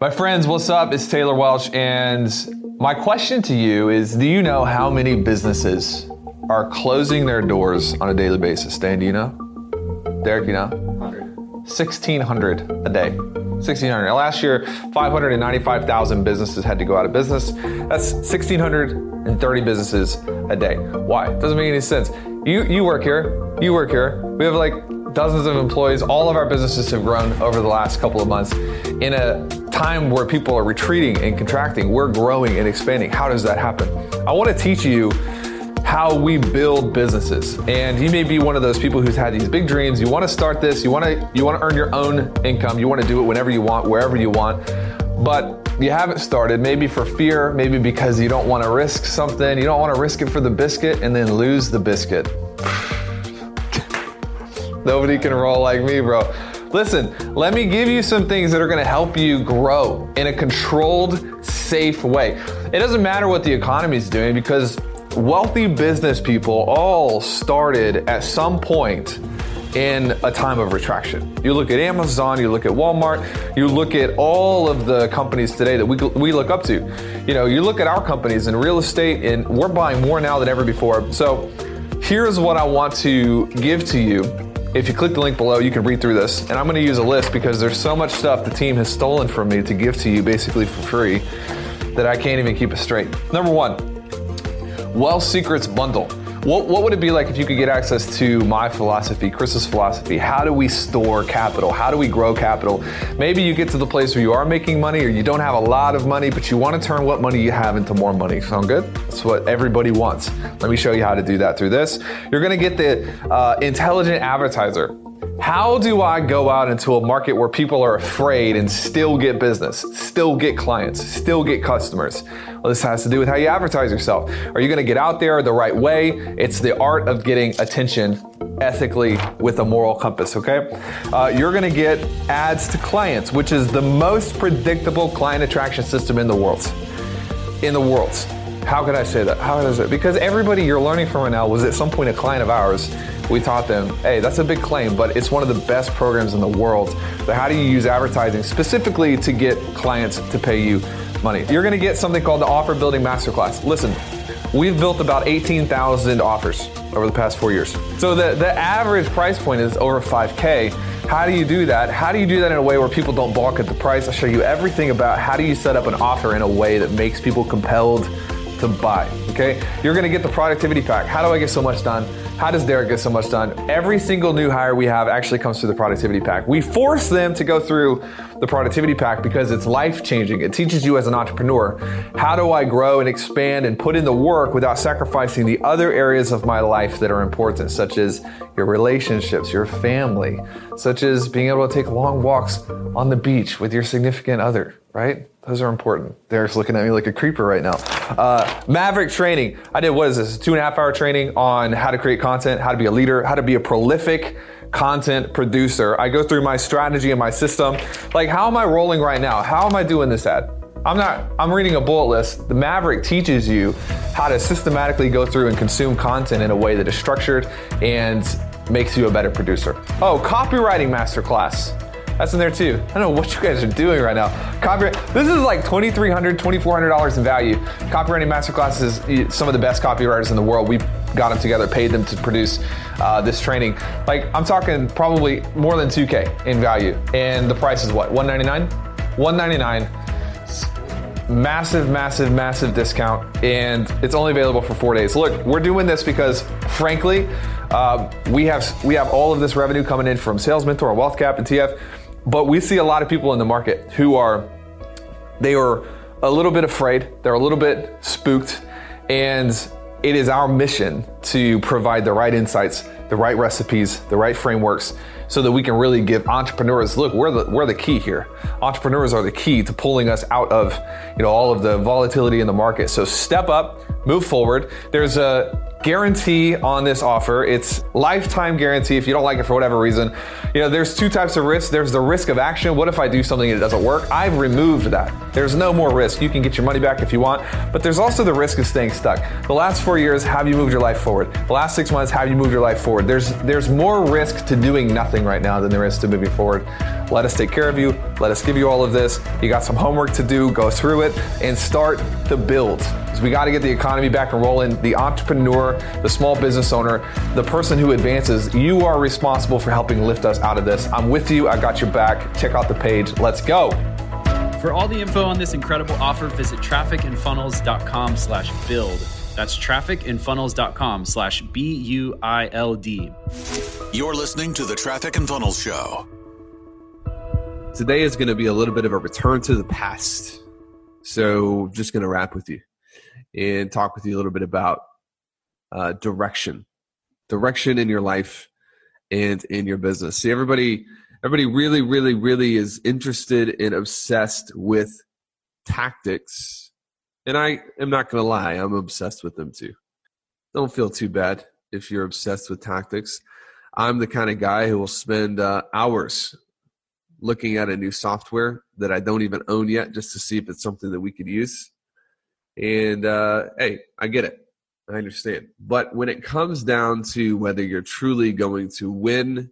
My friends, what's up? It's Taylor Welch, and my question to you is Do you know how many businesses are closing their doors on a daily basis? Dan, do you know? Derek, you know? 1,600 a day. 1,600. Last year, 595,000 businesses had to go out of business. That's 1,630 businesses a day. Why? Doesn't make any sense. You you work here. You work here. We have like dozens of employees. All of our businesses have grown over the last couple of months. In a time where people are retreating and contracting, we're growing and expanding. How does that happen? I want to teach you how we build businesses. And you may be one of those people who's had these big dreams. You want to start this, you want to you want to earn your own income, you want to do it whenever you want, wherever you want. But you haven't started, maybe for fear, maybe because you don't want to risk something, you don't want to risk it for the biscuit and then lose the biscuit. Nobody can roll like me, bro. Listen, let me give you some things that are gonna help you grow in a controlled, safe way. It doesn't matter what the economy is doing because wealthy business people all started at some point in a time of retraction. You look at Amazon, you look at Walmart, you look at all of the companies today that we, we look up to. You know, you look at our companies in real estate, and we're buying more now than ever before. So, here's what I want to give to you. If you click the link below, you can read through this. And I'm going to use a list because there's so much stuff the team has stolen from me to give to you basically for free that I can't even keep it straight. Number one, Wealth Secrets Bundle. What, what would it be like if you could get access to my philosophy, Chris's philosophy? How do we store capital? How do we grow capital? Maybe you get to the place where you are making money or you don't have a lot of money, but you want to turn what money you have into more money. Sound good? That's what everybody wants. Let me show you how to do that through this. You're going to get the uh, intelligent advertiser. How do I go out into a market where people are afraid and still get business, still get clients, still get customers? Well, this has to do with how you advertise yourself. Are you going to get out there the right way? It's the art of getting attention ethically with a moral compass, okay? Uh, you're going to get ads to clients, which is the most predictable client attraction system in the world. In the world. How can I say that? How is it? Because everybody you're learning from right now was at some point a client of ours we taught them, hey, that's a big claim, but it's one of the best programs in the world. So how do you use advertising specifically to get clients to pay you money? You're gonna get something called the Offer Building Masterclass. Listen, we've built about 18,000 offers over the past four years. So the, the average price point is over 5K. How do you do that? How do you do that in a way where people don't balk at the price? I'll show you everything about how do you set up an offer in a way that makes people compelled to buy. Okay? You're gonna get the productivity pack. How do I get so much done? How does Derek get so much done? Every single new hire we have actually comes through the productivity pack. We force them to go through the productivity pack because it's life changing. It teaches you as an entrepreneur how do I grow and expand and put in the work without sacrificing the other areas of my life that are important, such as your relationships, your family, such as being able to take long walks on the beach with your significant other, right? Those are important. Derek's looking at me like a creeper right now. Uh, Maverick training. I did, what is this? Two and a half hour training on how to create content, how to be a leader, how to be a prolific content producer. I go through my strategy and my system. Like, how am I rolling right now? How am I doing this ad? I'm not, I'm reading a bullet list. The Maverick teaches you how to systematically go through and consume content in a way that is structured and makes you a better producer. Oh, copywriting masterclass. That's in there too. I don't know what you guys are doing right now. Copyright. This is like $2,300, $2,400 in value. Copywriting masterclass is some of the best copywriters in the world. We got them together, paid them to produce uh, this training. Like I'm talking probably more than 2K in value. And the price is what? 199 199 massive, massive, massive discount, and it's only available for four days. Look, we're doing this because, frankly, uh, we have we have all of this revenue coming in from Sales Mentor, Wealth Cap, and TF. But we see a lot of people in the market who are, they are a little bit afraid, they're a little bit spooked, and it is our mission to provide the right insights, the right recipes, the right frameworks so that we can really give entrepreneurs look we're the we're the key here. Entrepreneurs are the key to pulling us out of you know all of the volatility in the market. So step up move forward. There's a guarantee on this offer. It's lifetime guarantee if you don't like it for whatever reason. You know, there's two types of risks. There's the risk of action. What if I do something that doesn't work? I've removed that. There's no more risk. You can get your money back if you want, but there's also the risk of staying stuck. The last four years, have you moved your life forward? The last six months, have you moved your life forward? There's there's more risk to doing nothing right now than there is to moving forward. Let us take care of you. Let us give you all of this. You got some homework to do. Go through it and start the build. Because we got to get the economy back and rolling. The entrepreneur, the small business owner, the person who advances, you are responsible for helping lift us out of this. I'm with you. I got your back. Check out the page. Let's go. For all the info on this incredible offer, visit trafficandfunnels.com slash build. That's trafficandfunnels.com slash B U I L D. You're listening to the Traffic and Funnels Show. Today is going to be a little bit of a return to the past. So, just going to wrap with you and talk with you a little bit about uh, direction, direction in your life and in your business. See, everybody everybody really, really, really is interested and obsessed with tactics. And I am not going to lie, I'm obsessed with them too. Don't feel too bad if you're obsessed with tactics. I'm the kind of guy who will spend uh, hours looking at a new software that I don't even own yet just to see if it's something that we could use. And uh, hey, I get it. I understand. But when it comes down to whether you're truly going to win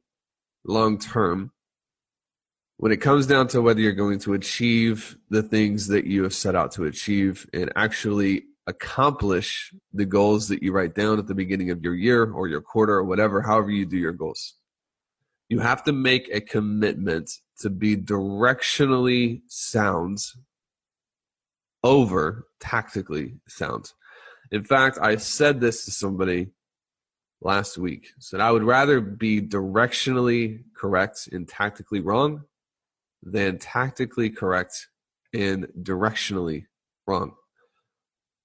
long term, when it comes down to whether you're going to achieve the things that you have set out to achieve and actually accomplish the goals that you write down at the beginning of your year or your quarter or whatever, however you do your goals, you have to make a commitment to be directionally sound over tactically sound. In fact, I said this to somebody last week. Said I would rather be directionally correct and tactically wrong than tactically correct and directionally wrong.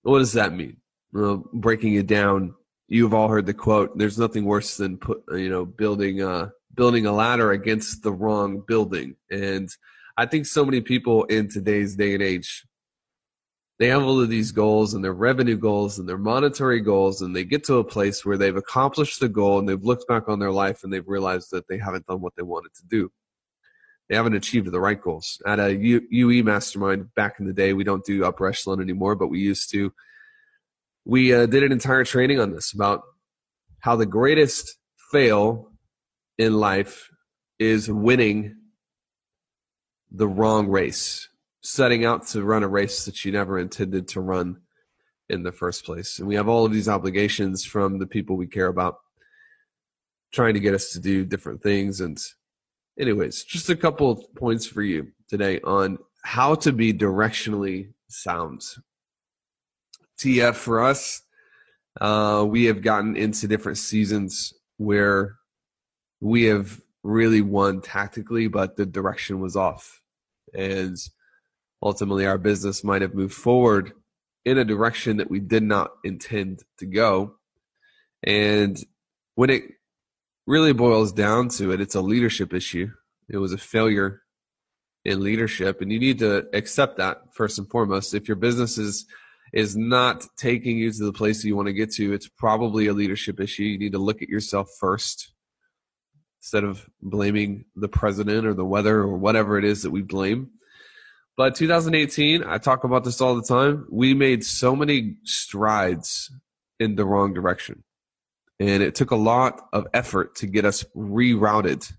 What does that mean? Well, breaking it down, you've all heard the quote: "There's nothing worse than put uh, you know building a building a ladder against the wrong building." And I think so many people in today's day and age they have all of these goals and their revenue goals and their monetary goals and they get to a place where they've accomplished the goal and they've looked back on their life and they've realized that they haven't done what they wanted to do they haven't achieved the right goals. At a UE mastermind back in the day, we don't do upper echelon anymore, but we used to. We uh, did an entire training on this about how the greatest fail in life is winning the wrong race, setting out to run a race that you never intended to run in the first place. And we have all of these obligations from the people we care about trying to get us to do different things and anyways, just a couple of points for you today on how to be directionally sound. TF for us, uh, we have gotten into different seasons where we have really won tactically, but the direction was off. And ultimately, our business might have moved forward in a direction that we did not intend to go. And when it really boils down to it, it's a leadership issue. It was a failure in leadership, and you need to accept that first and foremost. If your business is is not taking you to the place you want to get to, it's probably a leadership issue. You need to look at yourself first instead of blaming the president or the weather or whatever it is that we blame. But 2018, I talk about this all the time. We made so many strides in the wrong direction. And it took a lot of effort to get us rerouted.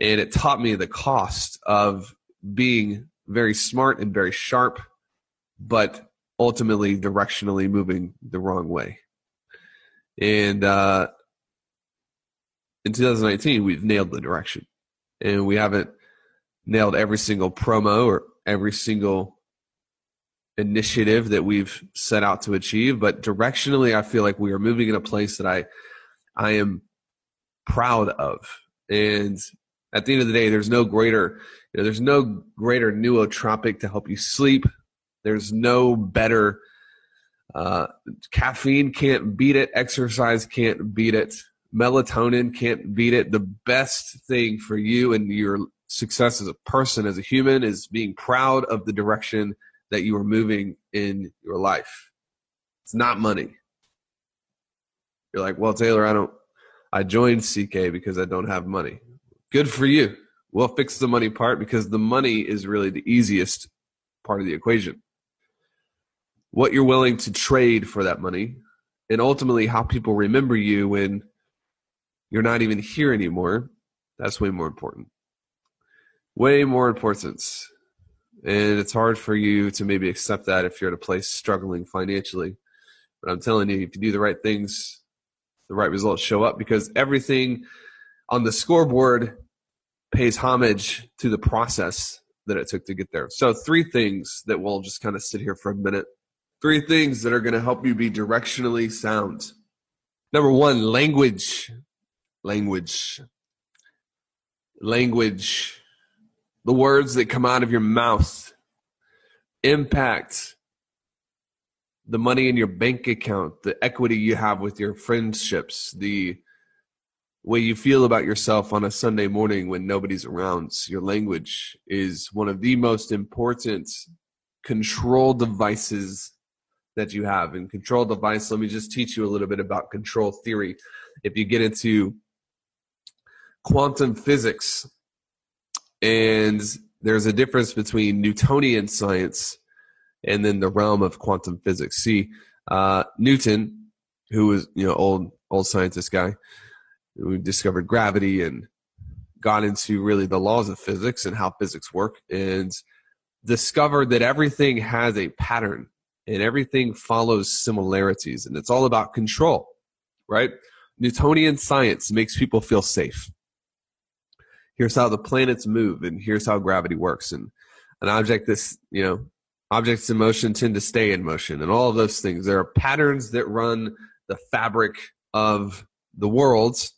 And it taught me the cost of being very smart and very sharp, but ultimately directionally moving the wrong way. And uh, in 2019, we've nailed the direction. And we haven't nailed every single promo or every single initiative that we've set out to achieve. But directionally i feel like we are moving in a place that i i am proud of. And at the end of the day there's no greater you know there's no greater nootropic to help you sleep. There's no better uh, caffeine can't beat it. Exercise can't beat it. Melatonin can't beat it. The best thing for you and your success as a person as a human is being proud of the direction that you are moving in your life. It's not money. You're like, well, Taylor, I don't, I joined CK because I don't have money. Good for you. We'll fix the money part because the money is really the easiest part of the equation. What you're willing to trade for that money, and ultimately how people remember you when you're not even here anymore, that's way more important. Way more importance. And it's hard for you to maybe accept that if you're at a place struggling financially. But I'm telling you, if you do the right things, the right results show up because everything on the scoreboard pays homage to the process that it took to get there. So, three things that we'll just kind of sit here for a minute. Three things that are going to help you be directionally sound. Number one, language. Language. Language. The words that come out of your mouth impact the money in your bank account, the equity you have with your friendships, the way you feel about yourself on a Sunday morning when nobody's around. Your language is one of the most important control devices that you have. And control device, let me just teach you a little bit about control theory. If you get into quantum physics, and there's a difference between Newtonian science and then the realm of quantum physics. See, uh, Newton, who was you know old old scientist guy, who discovered gravity and got into really the laws of physics and how physics work, and discovered that everything has a pattern and everything follows similarities, and it's all about control, right? Newtonian science makes people feel safe. Here's how the planets move, and here's how gravity works, and an object that's you know objects in motion tend to stay in motion and all those things. There are patterns that run the fabric of the worlds.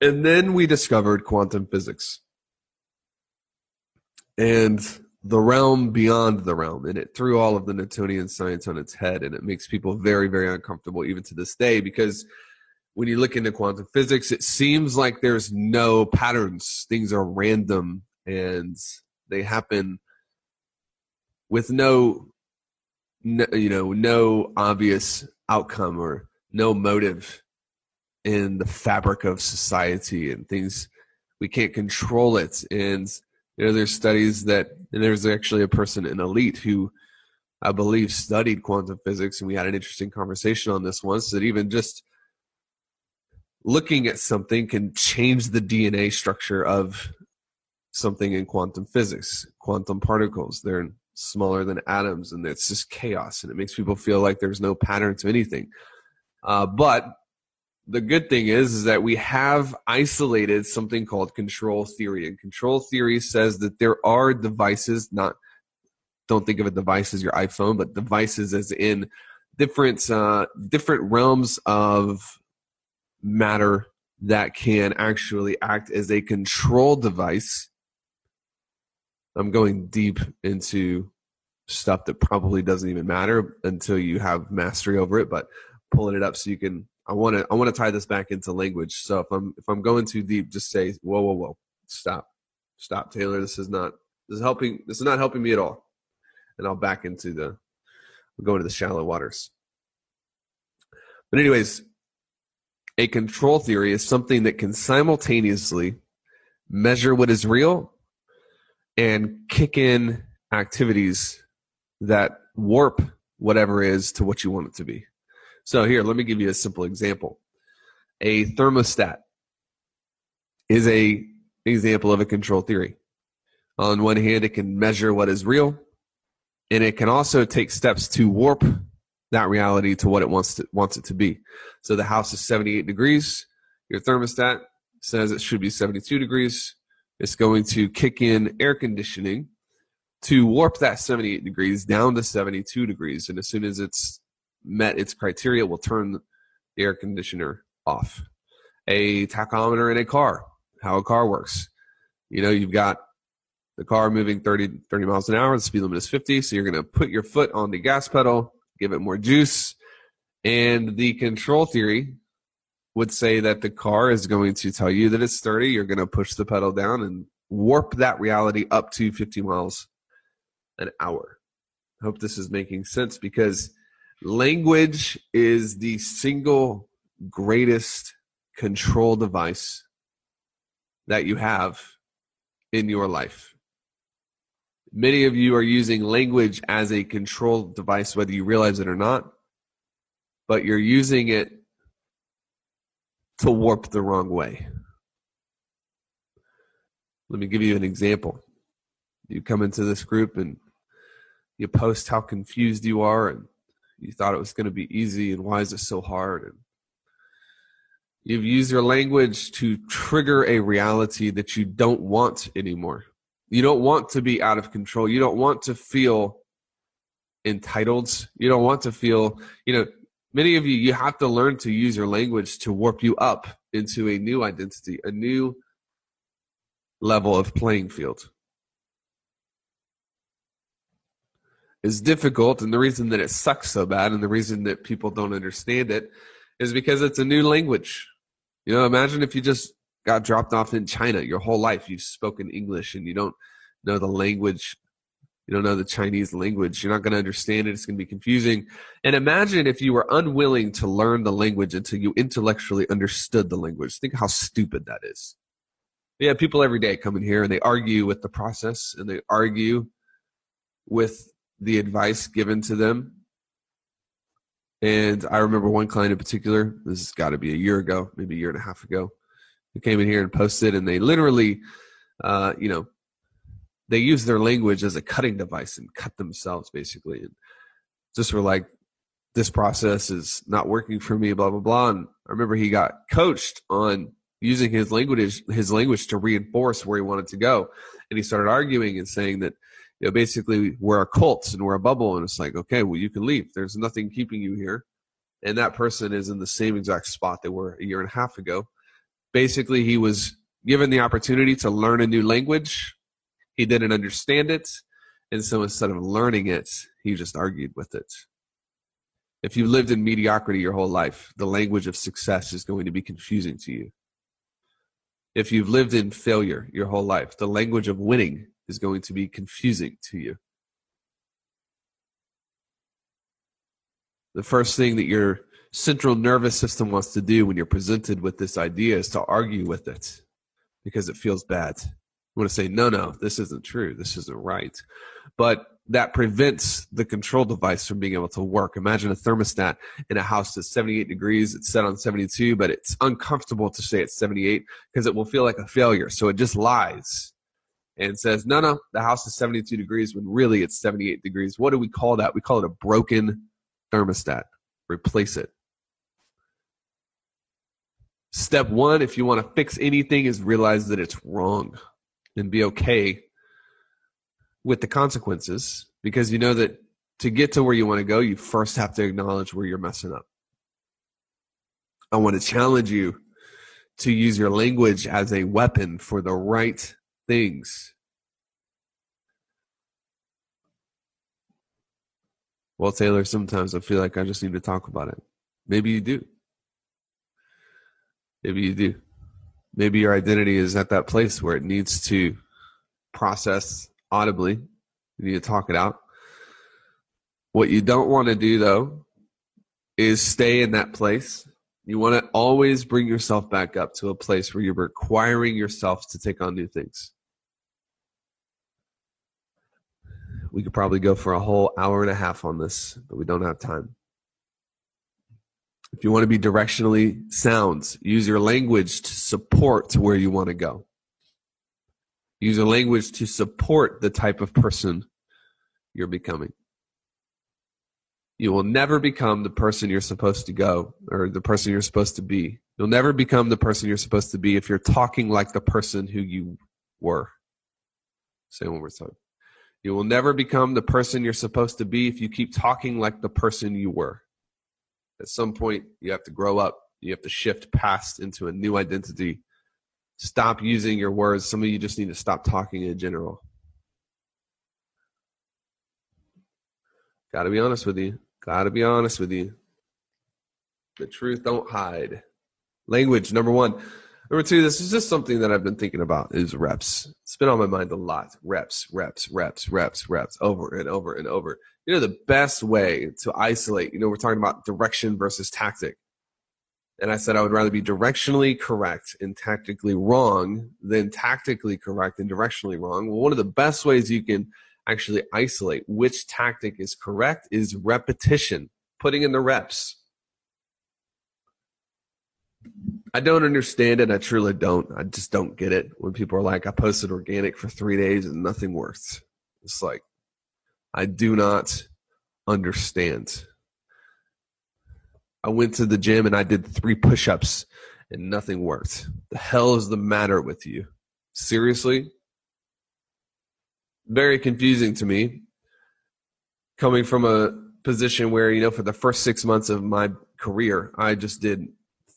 And then we discovered quantum physics and the realm beyond the realm and it threw all of the newtonian science on its head and it makes people very very uncomfortable even to this day because when you look into quantum physics it seems like there's no patterns. Things are random and they happen with no, no you know no obvious outcome or no motive in the fabric of society and things. We can't control it. And you know there's studies that and there's actually a person in elite who i believe studied quantum physics and we had an interesting conversation on this once that even just looking at something can change the dna structure of something in quantum physics. Quantum particles they're smaller than atoms and it's just chaos and it makes people feel like there's no pattern to anything. Uh, but the good thing is, is that we have isolated something called control theory and control theory says that there are devices not don't think of a device as your iphone but devices as in different uh, different realms of matter that can actually act as a control device I'm going deep into stuff that probably doesn't even matter until you have mastery over it, but pulling it up so you can I want to I want to tie this back into language. So if I'm if I'm going too deep, just say whoa whoa whoa stop stop Taylor. This is not this is helping this is not helping me at all. And I'll back into the we'll go into the shallow waters. But anyways, a control theory is something that can simultaneously measure what is real and kick in activities that warp whatever is to what you want it to be. So here, let me give you a simple example. A thermostat is a example of a control theory. On one hand, it can measure what is real, and it can also take steps to warp that reality to what it wants to wants it to be. So the house is 78 degrees. Your thermostat says it should be 72 degrees. It's going to kick in air conditioning to warp that 78 degrees down to 72 degrees. And as soon as it's met its criteria, we'll turn the air conditioner off. A tachometer in a car, how a car works. You know, you've got the car moving 30, 30 miles an hour, the speed limit is 50. So you're going to put your foot on the gas pedal, give it more juice. And the control theory would say that the car is going to tell you that it's 30. You're going to push the pedal down and warp that reality up to 50 miles an hour. I hope this is making sense because language is the single greatest control device that you have in your life. Many of you are using language as a control device, whether you realize it or not, but you're using it to warp the wrong way. Let me give you an example. You come into this group and you post how confused you are and you thought it was going to be easy and why is it so hard and you've used your language to trigger a reality that you don't want anymore you don't want to be out of control. You don't want to feel entitled. You don't want to feel you know many of you you have to learn to use your language to warp you up into a new identity a new level of playing field. Is difficult and the reason that it sucks so bad and the reason that people don't understand it is because it's a new language. You know imagine if you just got dropped off in china your whole life. You've spoken english and you don't know the language you don't know the chinese language. You're not going to understand it. It's going to be confusing. And imagine if you were unwilling to learn the language until you intellectually understood the language. Think how stupid that is. Yeah people every day come in here and they argue with the process and they argue with the advice given to them. And I remember one client in particular, this has got to be a year ago, maybe a year and a half ago, who came in here and posted, and they literally, uh, you know, they use their language as a cutting device and cut themselves basically. And just were like, this process is not working for me, blah, blah, blah. And I remember he got coached on using his language, his language to reinforce where he wanted to go. And he started arguing and saying that you know, basically we're a cult and we're a bubble. And it's like, okay, well, you can leave. There's nothing keeping you here. And that person is in the same exact spot they were a year and a half ago. Basically, he was given the opportunity to learn a new language. He didn't understand it. And so instead of learning it, he just argued with it. If you lived in mediocrity your whole life, the language of success is going to be confusing to you. If you've lived in failure your whole life, the language of winning is going to be confusing to you. The first thing that your central nervous system wants to do when you're presented with this idea is to argue with it because it feels bad. You want to say, no, no, this isn't true. This isn't right. But that prevents the control device from being able to work. Imagine a thermostat in a house that's 78 degrees. It's set on 72, but it's uncomfortable to say it's 78 because it will feel like a failure. So it just lies and says, no, no, the house is 72 degrees when really it's 78 degrees. What do we call that? We call it a broken thermostat. Replace it. Step one, if you want to fix anything, is realize that it's wrong and be okay with the consequences because you know that to get to where you want to go, you first have to acknowledge where you're messing up. I want to challenge you to use your language as a weapon for the right things. Well, Taylor, sometimes I feel like I just need to talk about it. Maybe you do. Maybe you do. Maybe your identity is at that place where it needs to process audibly. You need to talk it out. What you don't want to do, though, is stay in that place you want to always bring yourself back up to a place where you're requiring yourself to take on new things. We could probably go for a whole hour and a half on this, but we don't have time. If you want to be directionally sound, use your language to support where you want to go. Use a language to support the type of person you're becoming. You will never become the person you're supposed to go or the person you're supposed to be. You'll never become the person you're supposed to be if you're talking like the person who you were. Say one more time. You will never become the person you're supposed to be if you keep talking like the person you were. At some point, you have to grow up. You have to shift past into a new identity. Stop using your words. Some of you just need to stop talking in general. Got to be honest with you. Gotta be honest with you. The truth don't hide. Language, number one. Number two, this is just something that I've been thinking about is reps. It's been on my mind a lot. Reps, reps, reps, reps, reps, over and over and over. You know, the best way to isolate, you know, we're talking about direction versus tactic. And I said I would rather be directionally correct and tactically wrong than tactically correct and directionally wrong. Well, one of the best ways you can actually isolate which tactic is correct is repetition, putting in the reps. I don't understand it. I truly don't. I just don't get it when people are like, I posted organic for three days and nothing worked. It's like, I do not understand. I went to the gym and I did three push ups and nothing worked. The hell is the matter with you? Seriously? Very confusing to me. Coming from a position where, you know, for the first six months of my career, I just did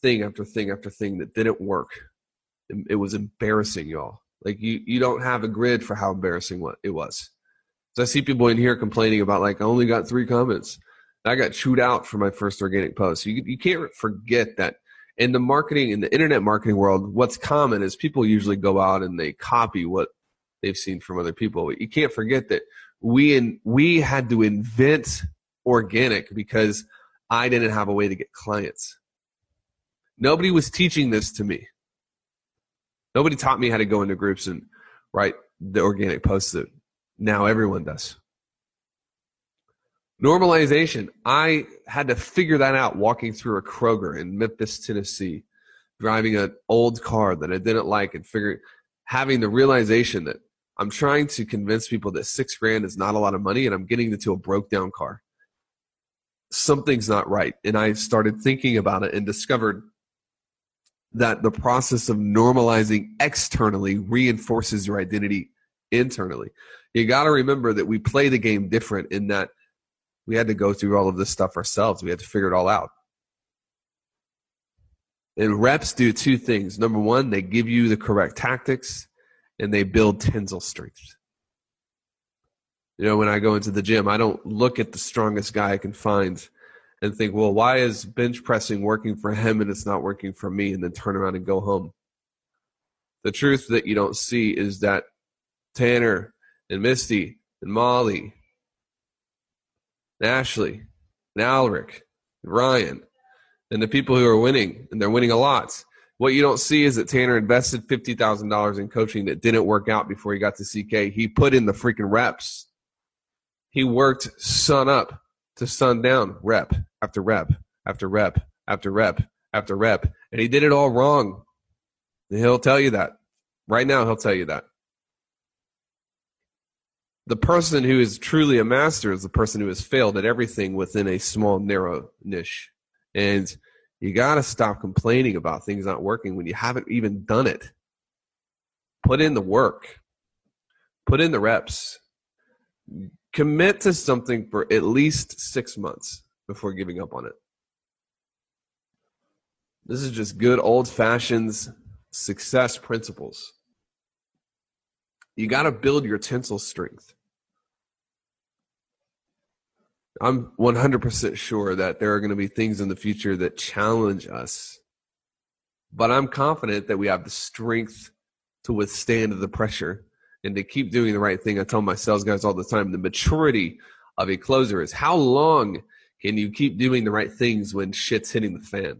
thing after thing after thing that didn't work. It was embarrassing, y'all. Like you, you don't have a grid for how embarrassing it was. So I see people in here complaining about like I only got three comments. I got chewed out for my first organic post. You you can't forget that in the marketing in the internet marketing world, what's common is people usually go out and they copy what they've seen from other people. You can't forget that we in, we had to invent organic because I didn't have a way to get clients. Nobody was teaching this to me. Nobody taught me how to go into groups and write the organic posts that now everyone does. Normalization. I had to figure that out walking through a Kroger in Memphis, Tennessee, driving an old car that I didn't like and figuring, having the realization that I'm trying to convince people that six grand is not a lot of money and I'm getting into a broke down car. Something's not right. And I started thinking about it and discovered that the process of normalizing externally reinforces your identity internally. You got to remember that we play the game different in that we had to go through all of this stuff ourselves. We had to figure it all out. And reps do two things. Number one, they give you the correct tactics and they build tensile strength. You know, when I go into the gym, I don't look at the strongest guy I can find and think, well, why is bench pressing working for him and it's not working for me? And then turn around and go home. The truth that you don't see is that Tanner and Misty and Molly and Ashley and Alric and Ryan and the people who are winning, and they're winning a lot. What you don't see is that Tanner invested $50,000 in coaching that didn't work out before he got to CK. He put in the freaking reps. He worked sun up to sun down, rep after rep after rep after rep after rep. And he did it all wrong. He'll tell you that. Right now, he'll tell you that the person who is truly a master is the person who has failed at everything within a small narrow niche and you got to stop complaining about things not working when you haven't even done it put in the work put in the reps commit to something for at least six months before giving up on it this is just good old fashioned success principles you got to build your tensile strength. I'm 100% sure that there are going to be things in the future that challenge us. But I'm confident that we have the strength to withstand the pressure and to keep doing the right thing. I tell my sales guys all the time the maturity of a closer is how long can you keep doing the right things when shit's hitting the fan?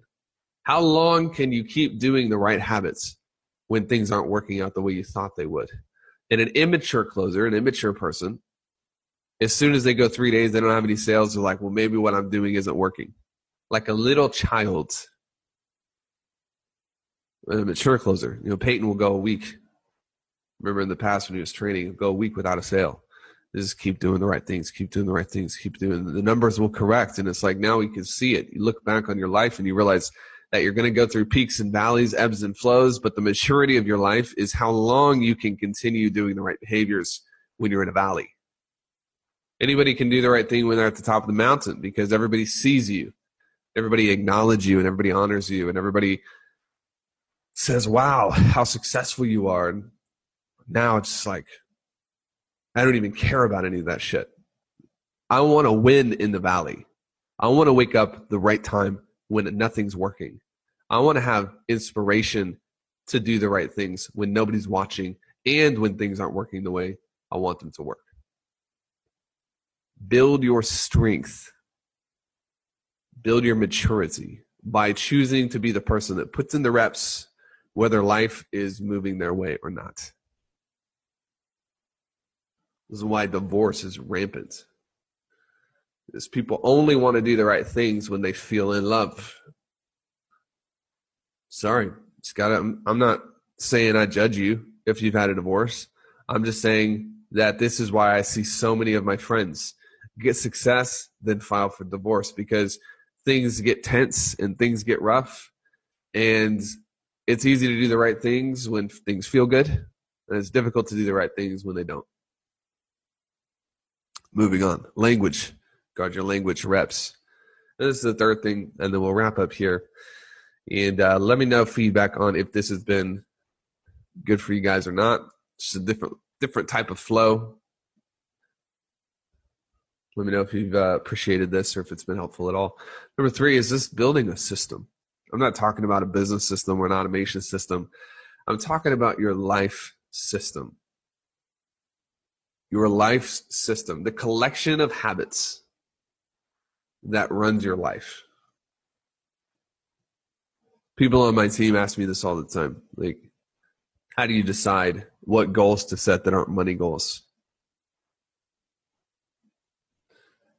How long can you keep doing the right habits when things aren't working out the way you thought they would? And an immature closer, an immature person, as soon as they go three days, they don't have any sales. They're like, well, maybe what I'm doing isn't working. Like a little child. A mature closer. You know, Peyton will go a week. Remember in the past when he was training, go a week without a sale. Just keep doing the right things, keep doing the right things, keep doing the numbers will correct. And it's like now we can see it. You look back on your life and you realize that you're going to go through peaks and valleys, ebbs and flows, but the maturity of your life is how long you can continue doing the right behaviors when you're in a valley. Anybody can do the right thing when they're at the top of the mountain because everybody sees you, everybody acknowledges you, and everybody honors you, and everybody says, "Wow, how successful you are." And now it's like I don't even care about any of that shit. I want to win in the valley. I want to wake up the right time when nothing's working. I want to have inspiration to do the right things when nobody's watching and when things aren't working the way I want them to work. Build your strength, build your maturity by choosing to be the person that puts in the reps, whether life is moving their way or not. This is why divorce is rampant. Is people only want to do the right things when they feel in love. Sorry, Scott. I'm, I'm not saying I judge you if you've had a divorce. I'm just saying that this is why I see so many of my friends get success, then file for divorce because things get tense and things get rough. And it's easy to do the right things when things feel good, and it's difficult to do the right things when they don't. Moving on. Language. Guard your language reps. This is the third thing, and then we'll wrap up here. And uh, let me know feedback on if this has been good for you guys or not. Just a different different type of flow. Let me know if you've uh, appreciated this or if it's been helpful at all. Number three is this building a system. I'm not talking about a business system or an automation system. I'm talking about your life system. Your life system, the collection of habits that runs your life. People on my team ask me this all the time. Like, how do you decide what goals to set that aren't money goals?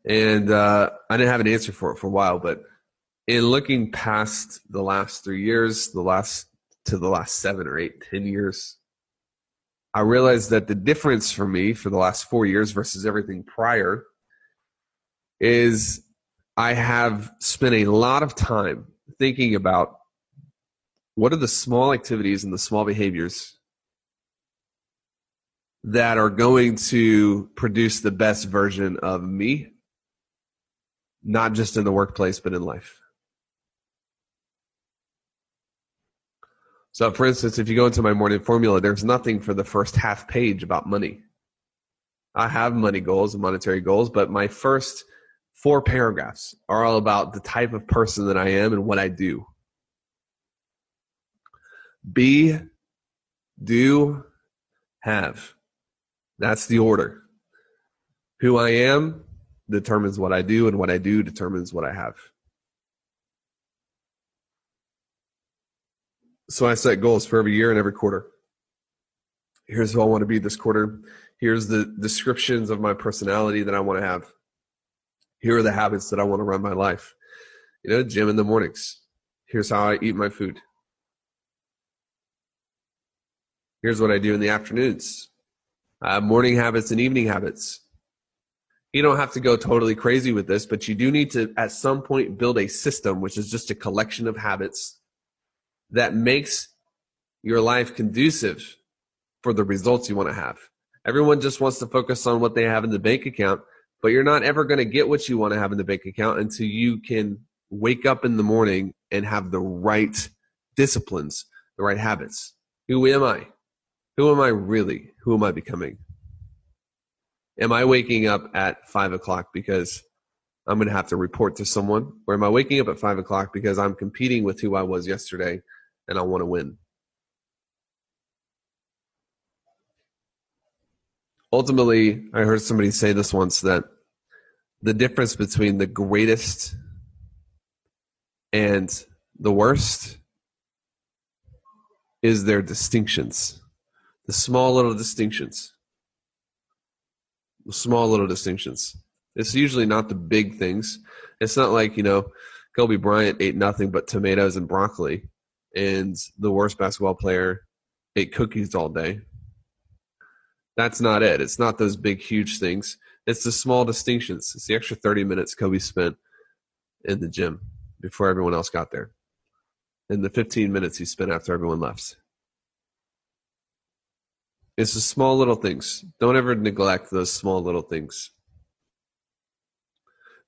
And uh, I didn't have an answer for it for a while, but in looking past the last three years, the last to the last seven or eight, ten years, I realized that the difference for me for the last four years versus everything prior is I have spent a lot of time thinking about what are the small activities and the small behaviors that are going to produce the best version of me, not just in the workplace, but in life. So, for instance, if you go into my morning formula, there's nothing for the first half page about money. I have money goals and monetary goals, but my first four paragraphs are all about the type of person that I am and what I do. Be, do, have. That's the order. Who I am determines what I do, and what I do determines what I have. So I set goals for every year and every quarter. Here's who I want to be this quarter. Here's the descriptions of my personality that I want to have. Here are the habits that I want to run my life. You know, gym in the mornings. Here's how I eat my food. Here's what I do in the afternoons. Morning habits and evening habits. You don't have to go totally crazy with this, but you do need to, at some point, build a system, which is just a collection of habits that makes your life conducive for the results you want to have. Everyone just wants to focus on what they have in the bank account, but you're not ever going to get what you want to have in the bank account until you can wake up in the morning and have the right disciplines, the right habits. Who am I? Who am I really? Who am I becoming? Am I waking up at five o'clock because I'm going to have to report to someone? Or am I waking up at five o'clock because I'm competing with who I was yesterday and I want to win. Ultimately, I heard somebody say this once that the difference between the greatest and the worst is their distinctions. The small little distinctions. The small little distinctions. It's usually not the big things. It's not like, you know, Kobe Bryant ate nothing but tomatoes and broccoli and the worst basketball player ate cookies all day. That's not it. It's not those big, huge things. It's the small distinctions. It's the extra 30 minutes Kobe spent in the gym before everyone else got there, and the 15 minutes he spent after everyone left. It's the small little things. Don't ever neglect those small little things.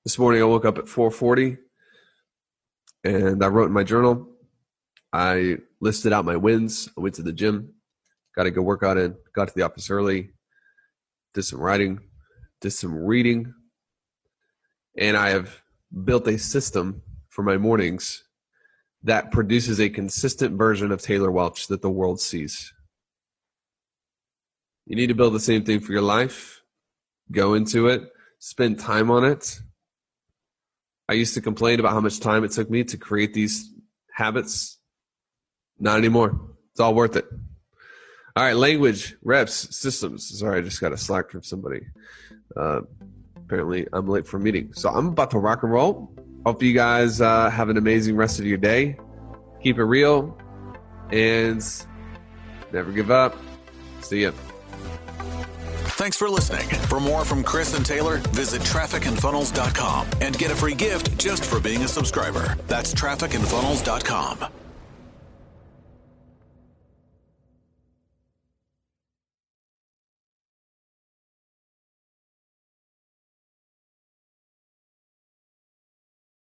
This morning I woke up at 4:40 and I wrote in my journal I listed out my wins. I went to the gym, got a good workout in, got to the office early, did some writing, did some reading, and I have built a system for my mornings that produces a consistent version of Taylor Welch that the world sees. You need to build the same thing for your life. Go into it, spend time on it. I used to complain about how much time it took me to create these habits not anymore. It's all worth it. All right, language, reps, systems. Sorry, I just got a slack from somebody. Uh, apparently, I'm late for a meeting. So I'm about to rock and roll. Hope you guys uh, have an amazing rest of your day. Keep it real and never give up. See ya. Thanks for listening. For more from Chris and Taylor, visit trafficandfunnels.com and get a free gift just for being a subscriber. That's trafficandfunnels.com.